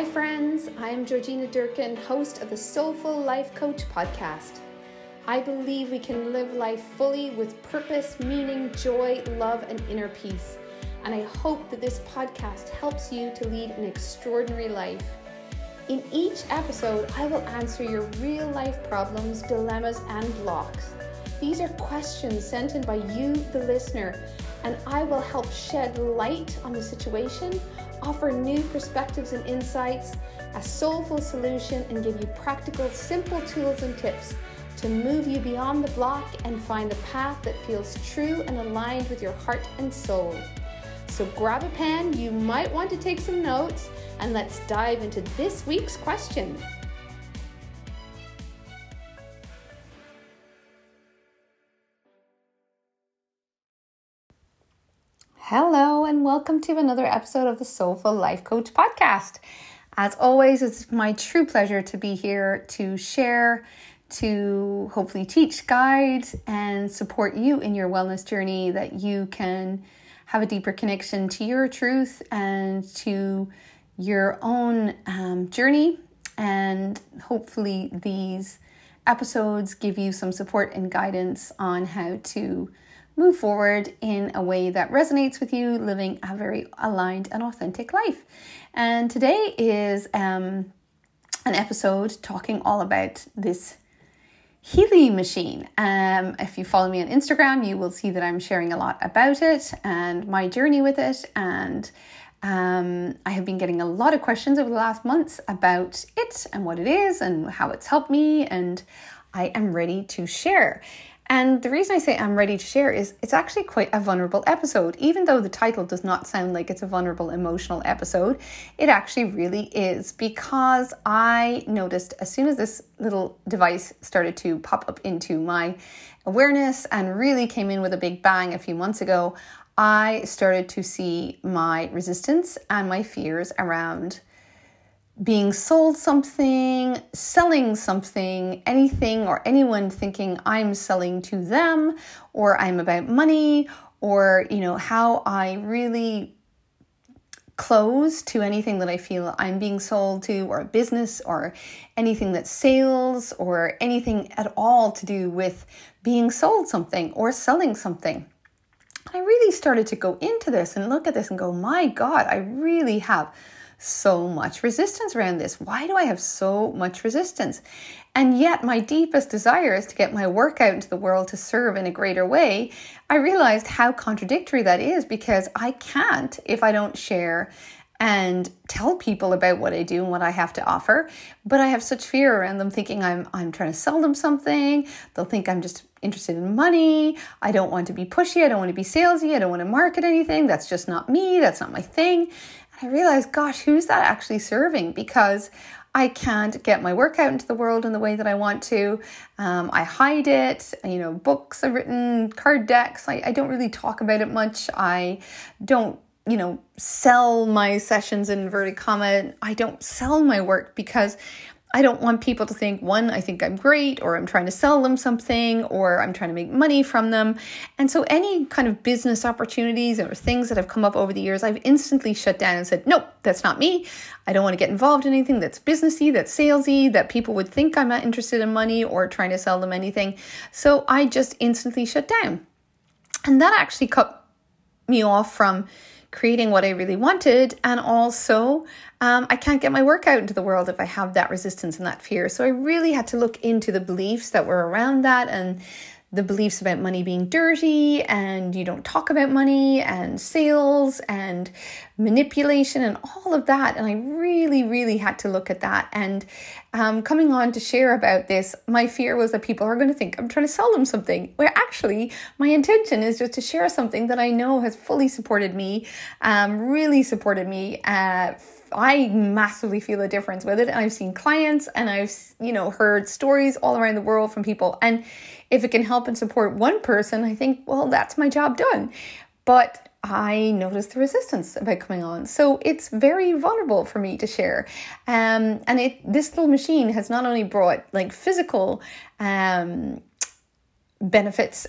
Hi, friends. I'm Georgina Durkin, host of the Soulful Life Coach podcast. I believe we can live life fully with purpose, meaning, joy, love, and inner peace. And I hope that this podcast helps you to lead an extraordinary life. In each episode, I will answer your real life problems, dilemmas, and blocks. These are questions sent in by you, the listener, and I will help shed light on the situation, offer new perspectives and insights, a soulful solution, and give you practical, simple tools and tips to move you beyond the block and find the path that feels true and aligned with your heart and soul. So grab a pen, you might want to take some notes, and let's dive into this week's question. Hello, and welcome to another episode of the Soulful Life Coach podcast. As always, it's my true pleasure to be here to share, to hopefully teach, guide, and support you in your wellness journey that you can have a deeper connection to your truth and to your own um, journey. And hopefully, these episodes give you some support and guidance on how to move forward in a way that resonates with you, living a very aligned and authentic life. And today is um, an episode talking all about this Healy machine. Um, if you follow me on Instagram, you will see that I'm sharing a lot about it and my journey with it. And um, I have been getting a lot of questions over the last months about it and what it is and how it's helped me. And I am ready to share. And the reason I say I'm ready to share is it's actually quite a vulnerable episode. Even though the title does not sound like it's a vulnerable emotional episode, it actually really is because I noticed as soon as this little device started to pop up into my awareness and really came in with a big bang a few months ago, I started to see my resistance and my fears around being sold something, selling something, anything or anyone thinking I'm selling to them or I'm about money or, you know, how I really close to anything that I feel I'm being sold to or a business or anything that's sales or anything at all to do with being sold something or selling something. I really started to go into this and look at this and go, my God, I really have so much resistance around this? Why do I have so much resistance? And yet, my deepest desire is to get my work out into the world to serve in a greater way. I realized how contradictory that is because I can't if I don't share and tell people about what I do and what I have to offer. But I have such fear around them thinking I'm I'm trying to sell them something. They'll think I'm just interested in money. I don't want to be pushy. I don't want to be salesy. I don't want to market anything. That's just not me. That's not my thing. I realized, gosh, who's that actually serving? Because I can't get my work out into the world in the way that I want to. Um, I hide it. You know, books are written, card decks. I, I don't really talk about it much. I don't, you know, sell my sessions in inverted comma. I don't sell my work because I don't want people to think, one, I think I'm great, or I'm trying to sell them something, or I'm trying to make money from them. And so, any kind of business opportunities or things that have come up over the years, I've instantly shut down and said, nope, that's not me. I don't want to get involved in anything that's businessy, that's salesy, that people would think I'm not interested in money or trying to sell them anything. So, I just instantly shut down. And that actually cut me off from creating what I really wanted. And also, um, I can't get my work out into the world if I have that resistance and that fear. So I really had to look into the beliefs that were around that and the beliefs about money being dirty and you don't talk about money and sales and manipulation and all of that. And I really, really had to look at that. And um, coming on to share about this, my fear was that people are going to think I'm trying to sell them something, where actually my intention is just to share something that I know has fully supported me, um, really supported me. Uh, I massively feel a difference with it. I've seen clients and I've, you know, heard stories all around the world from people. And if it can help and support one person, I think, well, that's my job done. But I noticed the resistance about coming on. So it's very vulnerable for me to share. Um, and it this little machine has not only brought like physical um, benefits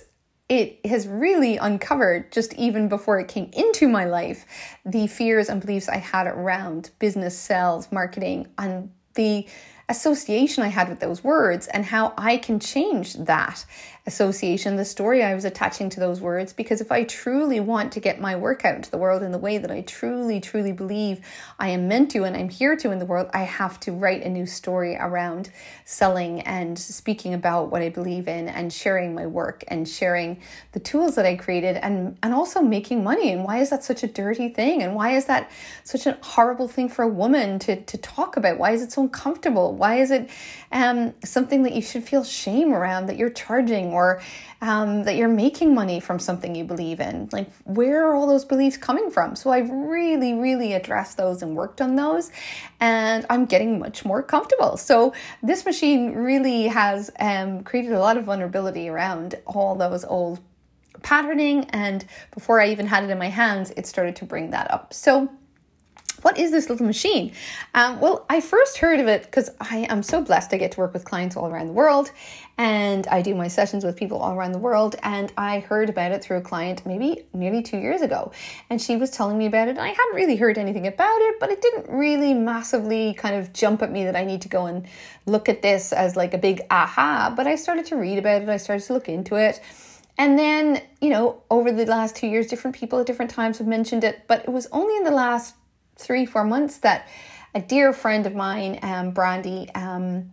it has really uncovered, just even before it came into my life, the fears and beliefs I had around business, sales, marketing, and the association I had with those words and how I can change that association, the story I was attaching to those words. Because if I truly want to get my work out into the world in the way that I truly, truly believe I am meant to and I'm here to in the world, I have to write a new story around selling and speaking about what I believe in and sharing my work and sharing the tools that I created and, and also making money. And why is that such a dirty thing? And why is that such a horrible thing for a woman to, to talk about? Why is it so uncomfortable? Why is it um, something that you should feel shame around that you're charging or um, that you're making money from something you believe in. Like, where are all those beliefs coming from? So, I've really, really addressed those and worked on those, and I'm getting much more comfortable. So, this machine really has um, created a lot of vulnerability around all those old patterning. And before I even had it in my hands, it started to bring that up. So, what is this little machine? Um, well, I first heard of it because I am so blessed. I get to work with clients all around the world and I do my sessions with people all around the world. And I heard about it through a client maybe nearly two years ago. And she was telling me about it. And I hadn't really heard anything about it, but it didn't really massively kind of jump at me that I need to go and look at this as like a big aha. But I started to read about it, I started to look into it. And then, you know, over the last two years, different people at different times have mentioned it, but it was only in the last three, four months that a dear friend of mine, um, Brandy, um,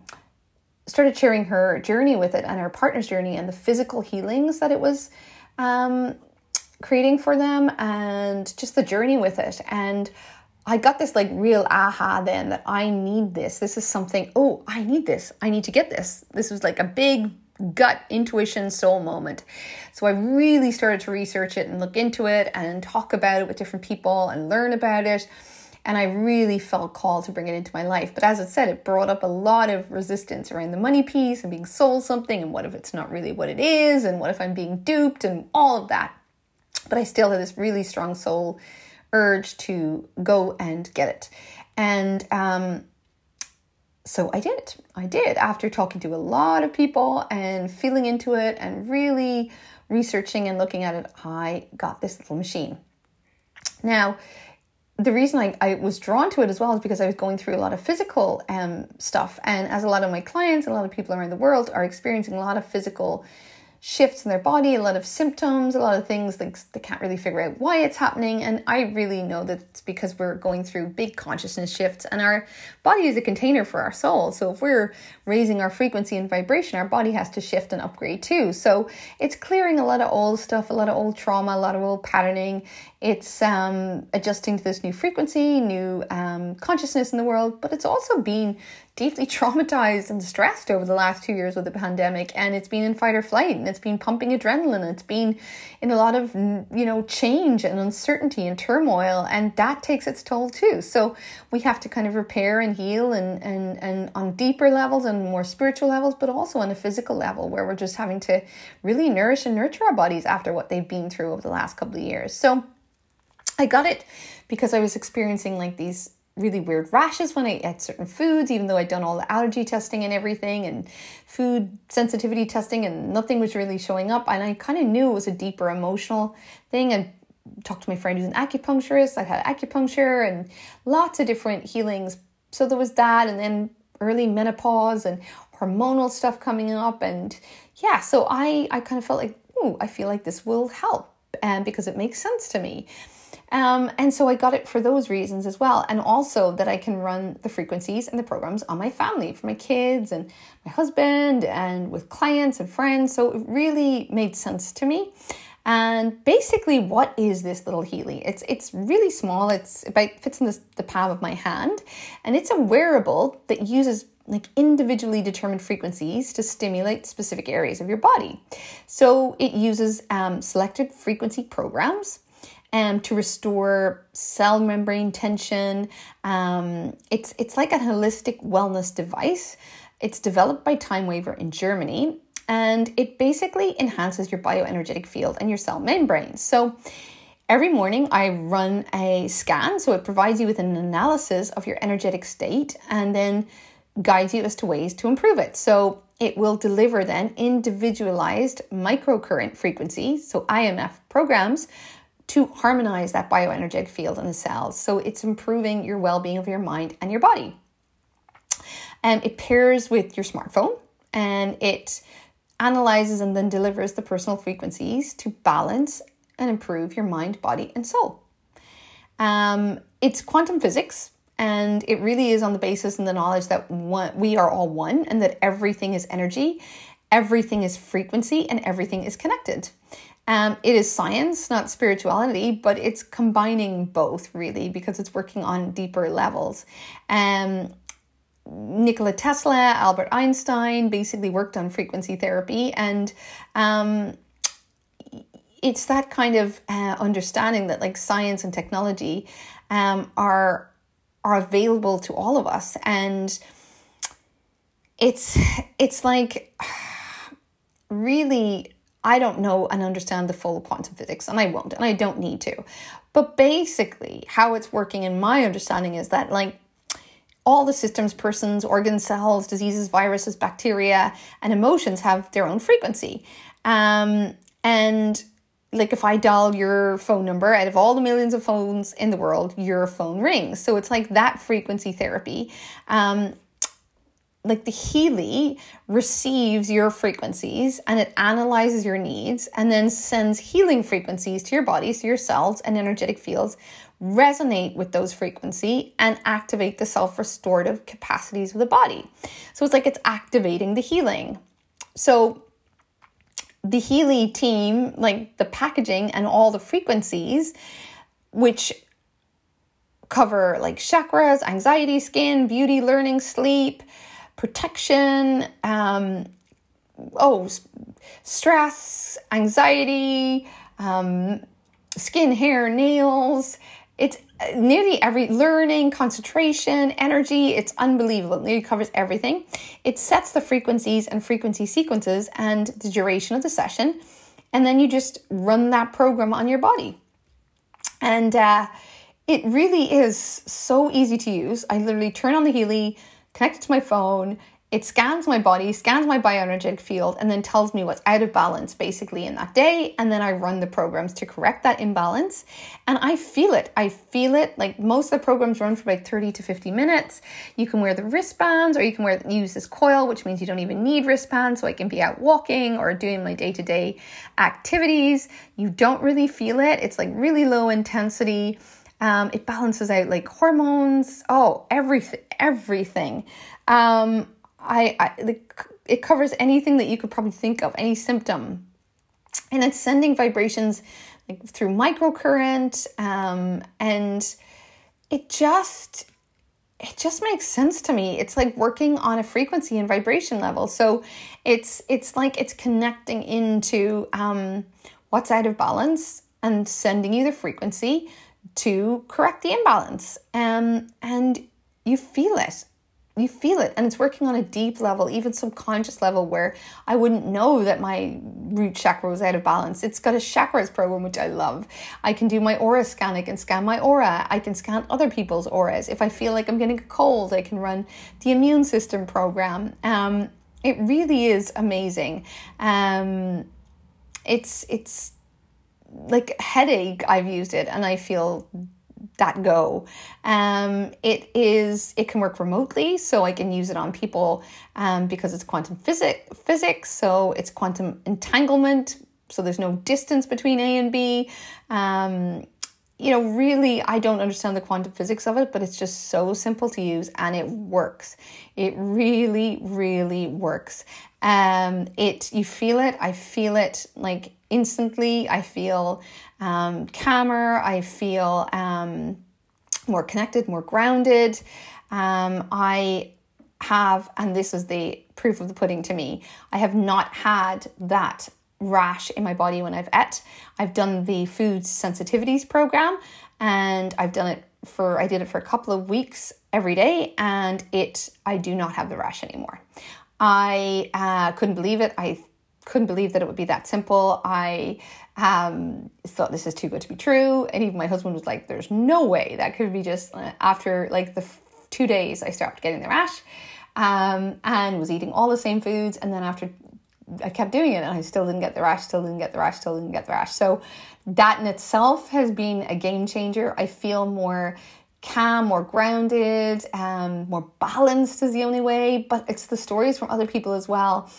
started sharing her journey with it and her partner's journey and the physical healings that it was um, creating for them and just the journey with it. And I got this like real aha then that I need this. This is something, oh, I need this. I need to get this. This was like a big gut intuition soul moment. So I really started to research it and look into it and talk about it with different people and learn about it. And I really felt called to bring it into my life. But as I said, it brought up a lot of resistance around the money piece and being sold something. And what if it's not really what it is? And what if I'm being duped and all of that? But I still had this really strong soul urge to go and get it. And um, so I did. I did after talking to a lot of people and feeling into it and really researching and looking at it. I got this little machine. Now, the reason I, I was drawn to it as well is because I was going through a lot of physical um, stuff. And as a lot of my clients, a lot of people around the world are experiencing a lot of physical shifts in their body, a lot of symptoms, a lot of things that they can't really figure out why it's happening. And I really know that it's because we're going through big consciousness shifts and our body is a container for our soul. So if we're raising our frequency and vibration, our body has to shift and upgrade too. So it's clearing a lot of old stuff, a lot of old trauma, a lot of old patterning. It's um, adjusting to this new frequency, new um, consciousness in the world, but it's also being deeply traumatized and stressed over the last two years with the pandemic and it's been in fight or flight and it's been pumping adrenaline it's been in a lot of you know change and uncertainty and turmoil and that takes its toll too. So we have to kind of repair and heal and and and on deeper levels and more spiritual levels but also on a physical level where we're just having to really nourish and nurture our bodies after what they've been through over the last couple of years. So I got it because I was experiencing like these really weird rashes when I ate certain foods, even though I'd done all the allergy testing and everything and food sensitivity testing, and nothing was really showing up. And I kind of knew it was a deeper emotional thing. And talked to my friend who's an acupuncturist. I had acupuncture and lots of different healings. So there was that, and then early menopause and hormonal stuff coming up. And yeah, so I, I kind of felt like, oh, I feel like this will help. And because it makes sense to me. Um, and so I got it for those reasons as well. And also that I can run the frequencies and the programs on my family, for my kids and my husband, and with clients and friends. So it really made sense to me. And basically, what is this little Healy? It's it's really small. It's about fits in the, the palm of my hand, and it's a wearable that uses like individually determined frequencies to stimulate specific areas of your body. So it uses um, selected frequency programs um, to restore cell membrane tension. Um, it's, it's like a holistic wellness device. It's developed by TimeWaver in Germany and it basically enhances your bioenergetic field and your cell membranes. So every morning I run a scan, so it provides you with an analysis of your energetic state and then guides you as to ways to improve it. So it will deliver then individualized microcurrent frequencies, so IMF programs, to harmonize that bioenergetic field in the cells. So it's improving your well being of your mind and your body. And it pairs with your smartphone and it analyzes and then delivers the personal frequencies to balance and improve your mind, body, and soul. Um, it's quantum physics, and it really is on the basis and the knowledge that one, we are all one and that everything is energy, everything is frequency, and everything is connected. Um, it is science, not spirituality, but it's combining both really because it's working on deeper levels. Um, Nikola Tesla, Albert Einstein basically worked on frequency therapy, and um, it's that kind of uh, understanding that like science and technology um, are are available to all of us and it's it's like really I don't know and understand the full quantum physics and I won't and I don't need to. But basically how it's working in my understanding is that like all the systems, persons, organs, cells, diseases, viruses, bacteria, and emotions have their own frequency. Um, and like if I dial your phone number out of all the millions of phones in the world, your phone rings. So it's like that frequency therapy. Um, like the Healy receives your frequencies and it analyzes your needs and then sends healing frequencies to your body so your cells and energetic fields resonate with those frequency and activate the self-restorative capacities of the body. So it's like it's activating the healing. So the Healy team, like the packaging and all the frequencies, which cover like chakras, anxiety, skin, beauty, learning, sleep, protection, um, oh, stress, anxiety, um, skin, hair, nails. It's nearly every learning, concentration, energy. It's unbelievable. It nearly covers everything. It sets the frequencies and frequency sequences and the duration of the session. And then you just run that program on your body. And uh, it really is so easy to use. I literally turn on the Healy, connect it to my phone, it scans my body, scans my bioenergetic field, and then tells me what's out of balance basically in that day. And then I run the programs to correct that imbalance. And I feel it. I feel it. Like most of the programs run for about 30 to 50 minutes. You can wear the wristbands or you can wear use this coil, which means you don't even need wristbands. So I can be out walking or doing my day to day activities. You don't really feel it. It's like really low intensity. Um, it balances out like hormones. Oh, everything, everything. Um, I, I like it covers anything that you could probably think of, any symptom, and it's sending vibrations like through microcurrent, um, and it just it just makes sense to me. It's like working on a frequency and vibration level. So it's it's like it's connecting into um, what's out of balance and sending you the frequency to correct the imbalance. Um, and you feel it. You feel it. And it's working on a deep level even subconscious level where i wouldn't know that my root chakra was out of balance. It's got a chakras program which i love. I can do my aura scan. I can scan my aura. I can scan other people's auras. If i feel like i'm getting a cold i can run the immune system program. Um, it really is amazing. Um, it's it's like headache i've used it and i feel that go. Um, it is it can work remotely, so I can use it on people um, because it's quantum physics. Physics, so it's quantum entanglement. So there's no distance between A and B. Um, you know, really, I don't understand the quantum physics of it, but it's just so simple to use and it works. It really, really works. Um, it you feel it. I feel it like instantly. I feel um, calmer. I feel um, more connected, more grounded. Um, I have, and this is the proof of the pudding to me, I have not had that rash in my body when I've ate. I've done the food sensitivities program and I've done it for I did it for a couple of weeks every day and it I do not have the rash anymore. I uh, couldn't believe it. I couldn't believe that it would be that simple. I um, thought this is too good to be true. And even my husband was like, there's no way that could be just uh, after like the f- two days I stopped getting the rash. um, and was eating all the same foods. And then after I kept doing it and I still didn't get the rash, still didn't get the rash, still didn't get the rash. So that in itself has been a game changer. I feel more calm, more grounded, um, more balanced is the only way, but it's the stories from other people as well.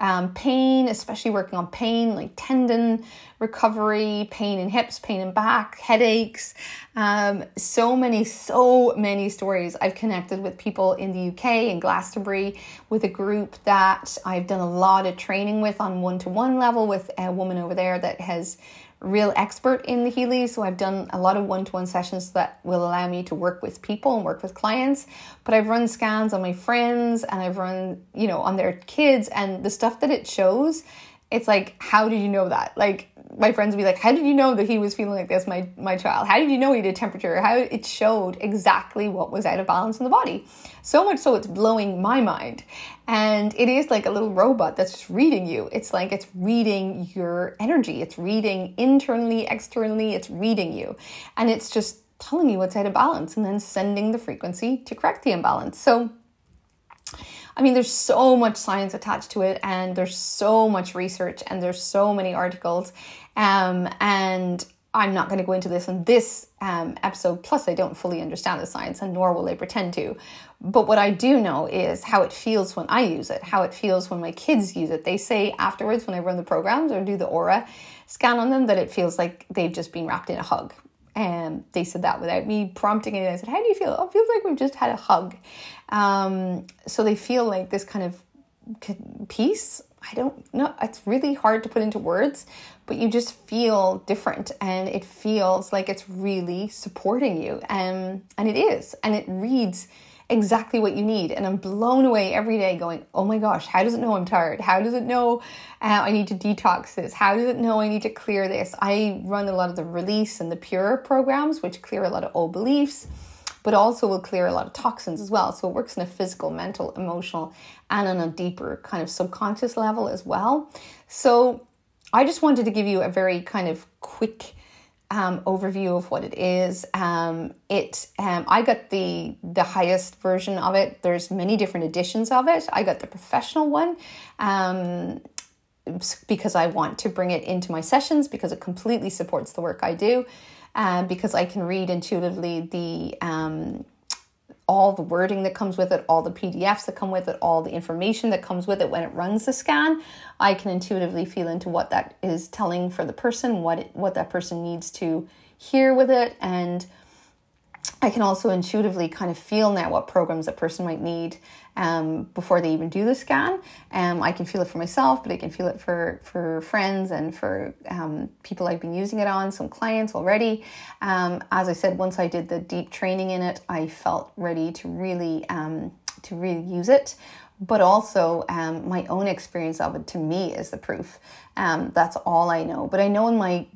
Um, pain, especially working on pain like tendon recovery, pain in hips, pain in back, headaches. Um, so many, so many stories. I've connected with people in the UK, in Glastonbury, with a group that I've done a lot of training with on one to one level with a woman over there that has real expert in the Healy, so I've done a lot of one to one sessions that will allow me to work with people and work with clients. But I've run scans on my friends and I've run, you know, on their kids, and the stuff that it shows, it's like, how did you know that? Like, my friends would be like, "How did you know that he was feeling like this, my my child? How did you know he did temperature? How it showed exactly what was out of balance in the body, so much so it's blowing my mind. And it is like a little robot that's just reading you. It's like it's reading your energy. It's reading internally, externally. It's reading you, and it's just telling you what's out of balance, and then sending the frequency to correct the imbalance. So I mean, there's so much science attached to it, and there's so much research, and there's so many articles. Um, and I'm not going to go into this in this um, episode. Plus, I don't fully understand the science, and nor will I pretend to. But what I do know is how it feels when I use it, how it feels when my kids use it. They say afterwards, when I run the programs or do the aura scan on them, that it feels like they've just been wrapped in a hug. And they said that without me prompting it. I said, How do you feel? Oh, it feels like we've just had a hug. Um, so they feel like this kind of peace. I don't know. It's really hard to put into words, but you just feel different and it feels like it's really supporting you. Um, and it is. And it reads exactly what you need. And I'm blown away every day going, oh my gosh, how does it know I'm tired? How does it know uh, I need to detox this? How does it know I need to clear this? I run a lot of the release and the pure programs, which clear a lot of old beliefs, but also will clear a lot of toxins as well. So it works in a physical, mental, emotional, and on a deeper kind of subconscious level as well. So I just wanted to give you a very kind of quick um, overview of what it is. Um, it um, I got the the highest version of it. There's many different editions of it. I got the professional one um, because I want to bring it into my sessions because it completely supports the work I do. Uh, because I can read intuitively the um, all the wording that comes with it, all the PDFs that come with it, all the information that comes with it when it runs the scan, I can intuitively feel into what that is telling for the person, what it, what that person needs to hear with it, and I can also intuitively kind of feel now what programs a person might need um, before they even do the scan. Um, I can feel it for myself, but I can feel it for for friends and for um, people I've been using it on, some clients already. Um, as I said, once I did the deep training in it, I felt ready to really um, to really use it but also um, my own experience of it to me is the proof. Um, that's all I know. But I know in my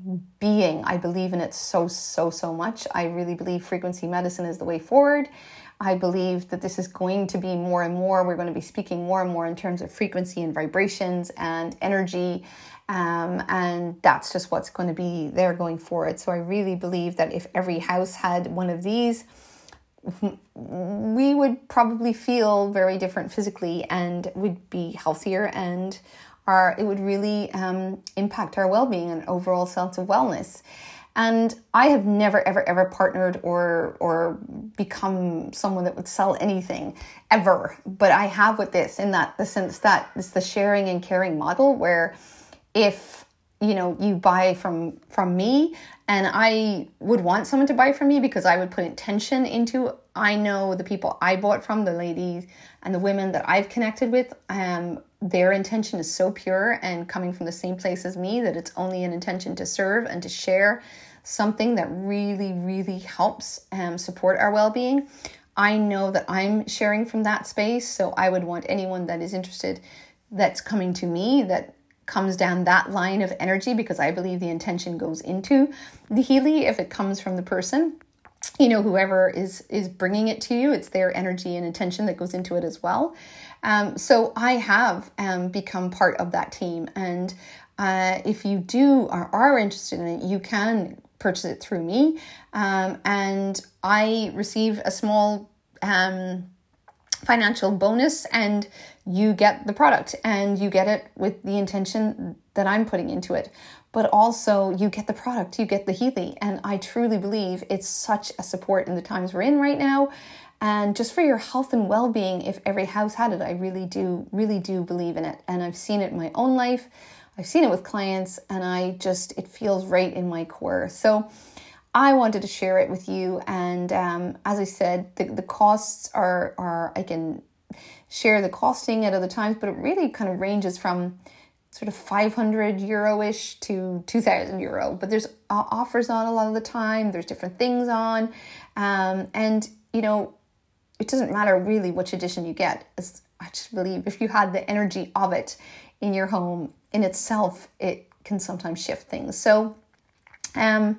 being, I believe in it so, so, so much. I really believe frequency medicine is the way forward. I believe that this is going to be more and more. We're going to be speaking more and more in terms of frequency and vibrations and energy. Um, and that's just what's going to be there going forward. So I really believe that if every house had one of these, we would probably feel very different physically and would be healthier and our it would really um, impact our well-being and overall sense of wellness and i have never ever ever partnered or or become someone that would sell anything ever. But i have with this in that the sense that it's the sharing and caring model where if you know you buy from from me and I would want someone to buy from me because I would put intention into I know the people I bought from, the ladies and the women that I've connected with, um, their intention is so pure and coming from the same place as me that it's only an intention to serve and to share something that really, really helps um, support our well being. I know that I'm sharing from that space, so I would want anyone that is interested that's coming to me that comes down that line of energy because I believe the intention goes into the Healy if it comes from the person. You know, whoever is is bringing it to you, it's their energy and attention that goes into it as well. Um, so I have um, become part of that team, and uh, if you do are, are interested in it, you can purchase it through me, um, and I receive a small um, financial bonus and you get the product and you get it with the intention that I'm putting into it. But also, you get the product, you get the Healy. And I truly believe it's such a support in the times we're in right now. And just for your health and well being, if every house had it, I really do, really do believe in it. And I've seen it in my own life, I've seen it with clients, and I just, it feels right in my core. So, I wanted to share it with you. And um, as I said, the, the costs are, are, I can share the costing at other times, but it really kind of ranges from sort of 500 euro ish to 2000 euro. But there's offers on a lot of the time, there's different things on. Um, and, you know, it doesn't matter really which edition you get. It's, I just believe if you had the energy of it in your home in itself, it can sometimes shift things. So, um,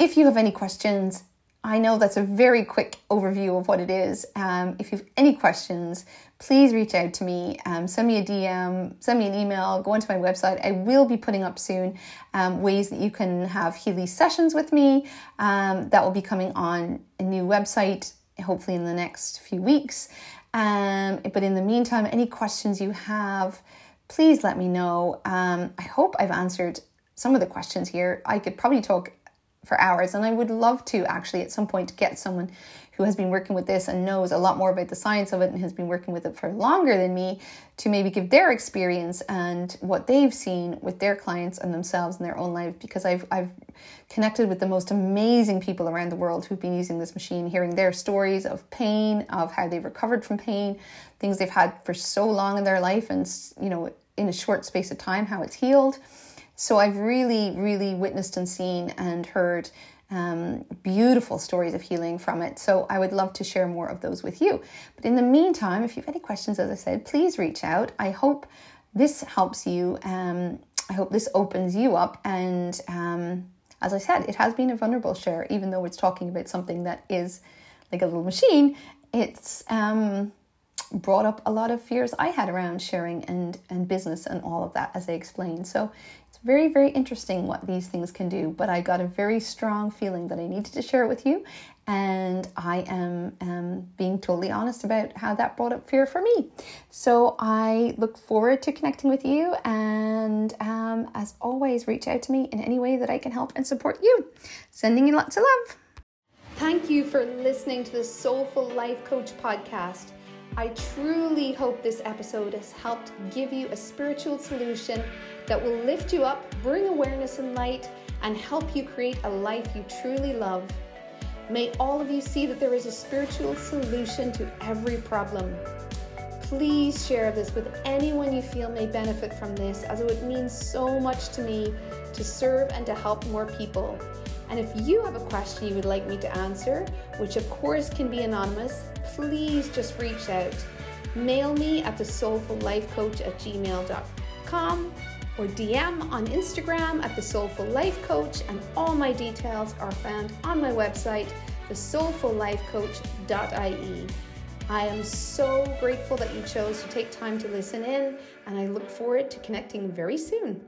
if you have any questions, I know that's a very quick overview of what it is. Um, if you have any questions, please reach out to me. Um, send me a DM, send me an email, go onto my website. I will be putting up soon um, ways that you can have Healy sessions with me. Um, that will be coming on a new website, hopefully in the next few weeks. Um, but in the meantime, any questions you have, please let me know. Um, I hope I've answered some of the questions here. I could probably talk for hours. And I would love to actually at some point get someone who has been working with this and knows a lot more about the science of it and has been working with it for longer than me to maybe give their experience and what they've seen with their clients and themselves in their own life because I've I've connected with the most amazing people around the world who've been using this machine hearing their stories of pain of how they've recovered from pain things they've had for so long in their life and you know in a short space of time how it's healed so I've really, really witnessed and seen and heard um, beautiful stories of healing from it. So I would love to share more of those with you. But in the meantime, if you have any questions, as I said, please reach out. I hope this helps you. Um, I hope this opens you up. And um, as I said, it has been a vulnerable share, even though it's talking about something that is like a little machine. It's um, brought up a lot of fears I had around sharing and, and business and all of that, as I explained. So very, very interesting what these things can do. But I got a very strong feeling that I needed to share it with you. And I am um, being totally honest about how that brought up fear for me. So I look forward to connecting with you. And um, as always, reach out to me in any way that I can help and support you. Sending you lots of love. Thank you for listening to the Soulful Life Coach podcast. I truly hope this episode has helped give you a spiritual solution that will lift you up, bring awareness and light, and help you create a life you truly love. May all of you see that there is a spiritual solution to every problem. Please share this with anyone you feel may benefit from this, as it would mean so much to me to serve and to help more people. And if you have a question you would like me to answer, which of course can be anonymous, please just reach out. Mail me at the soulful life coach at gmail.com or DM on Instagram at the soulful life coach, and all my details are found on my website, thesoulfullifecoach.ie. I am so grateful that you chose to take time to listen in, and I look forward to connecting very soon.